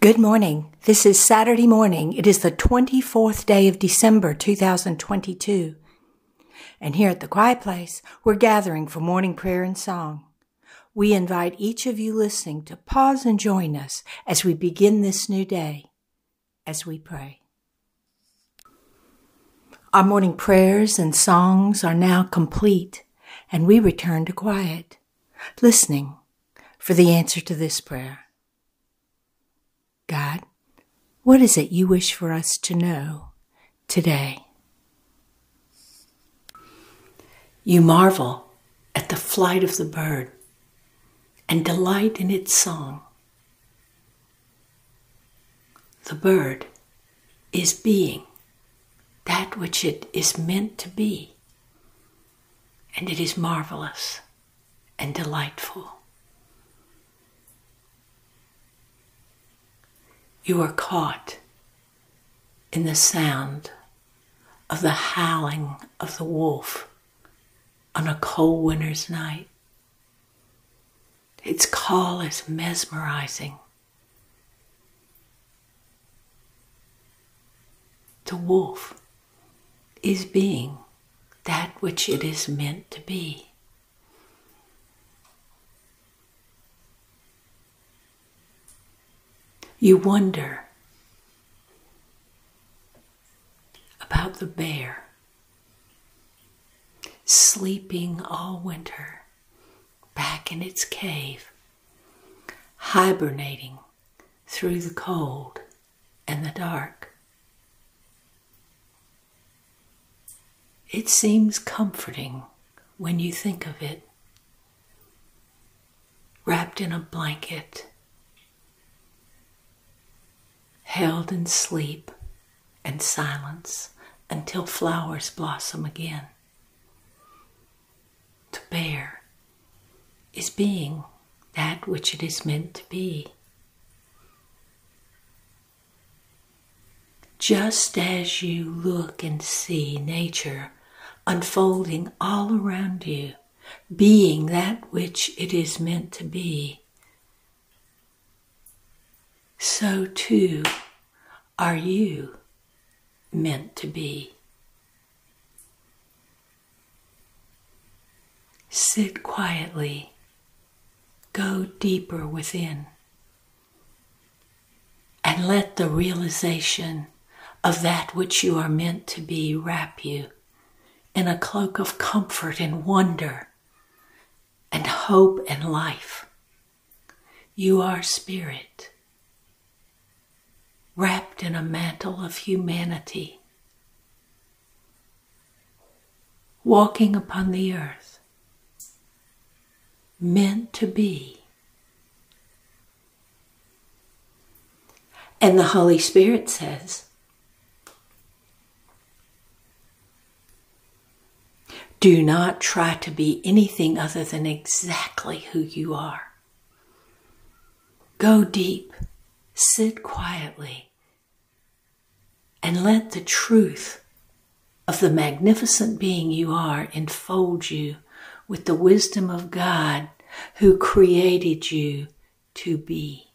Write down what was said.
Good morning. This is Saturday morning. It is the 24th day of December 2022. And here at the Quiet Place, we're gathering for morning prayer and song. We invite each of you listening to pause and join us as we begin this new day, as we pray. Our morning prayers and songs are now complete, and we return to quiet, listening for the answer to this prayer. God, what is it you wish for us to know today? You marvel at the flight of the bird and delight in its song. The bird is being that which it is meant to be, and it is marvelous and delightful. You are caught in the sound of the howling of the wolf on a cold winter's night. Its call is mesmerizing. The wolf is being that which it is meant to be. You wonder about the bear sleeping all winter back in its cave, hibernating through the cold and the dark. It seems comforting when you think of it, wrapped in a blanket held in sleep and silence until flowers blossom again. To bear is being that which it is meant to be. Just as you look and see nature unfolding all around you, being that which it is meant to be, so too are you meant to be? Sit quietly, go deeper within, and let the realization of that which you are meant to be wrap you in a cloak of comfort and wonder and hope and life. You are spirit wrapped in a mantle of humanity, walking upon the earth, meant to be. And the Holy Spirit says, Do not try to be anything other than exactly who you are. Go deep, sit quietly, and let the truth of the magnificent being you are enfold you with the wisdom of God who created you to be.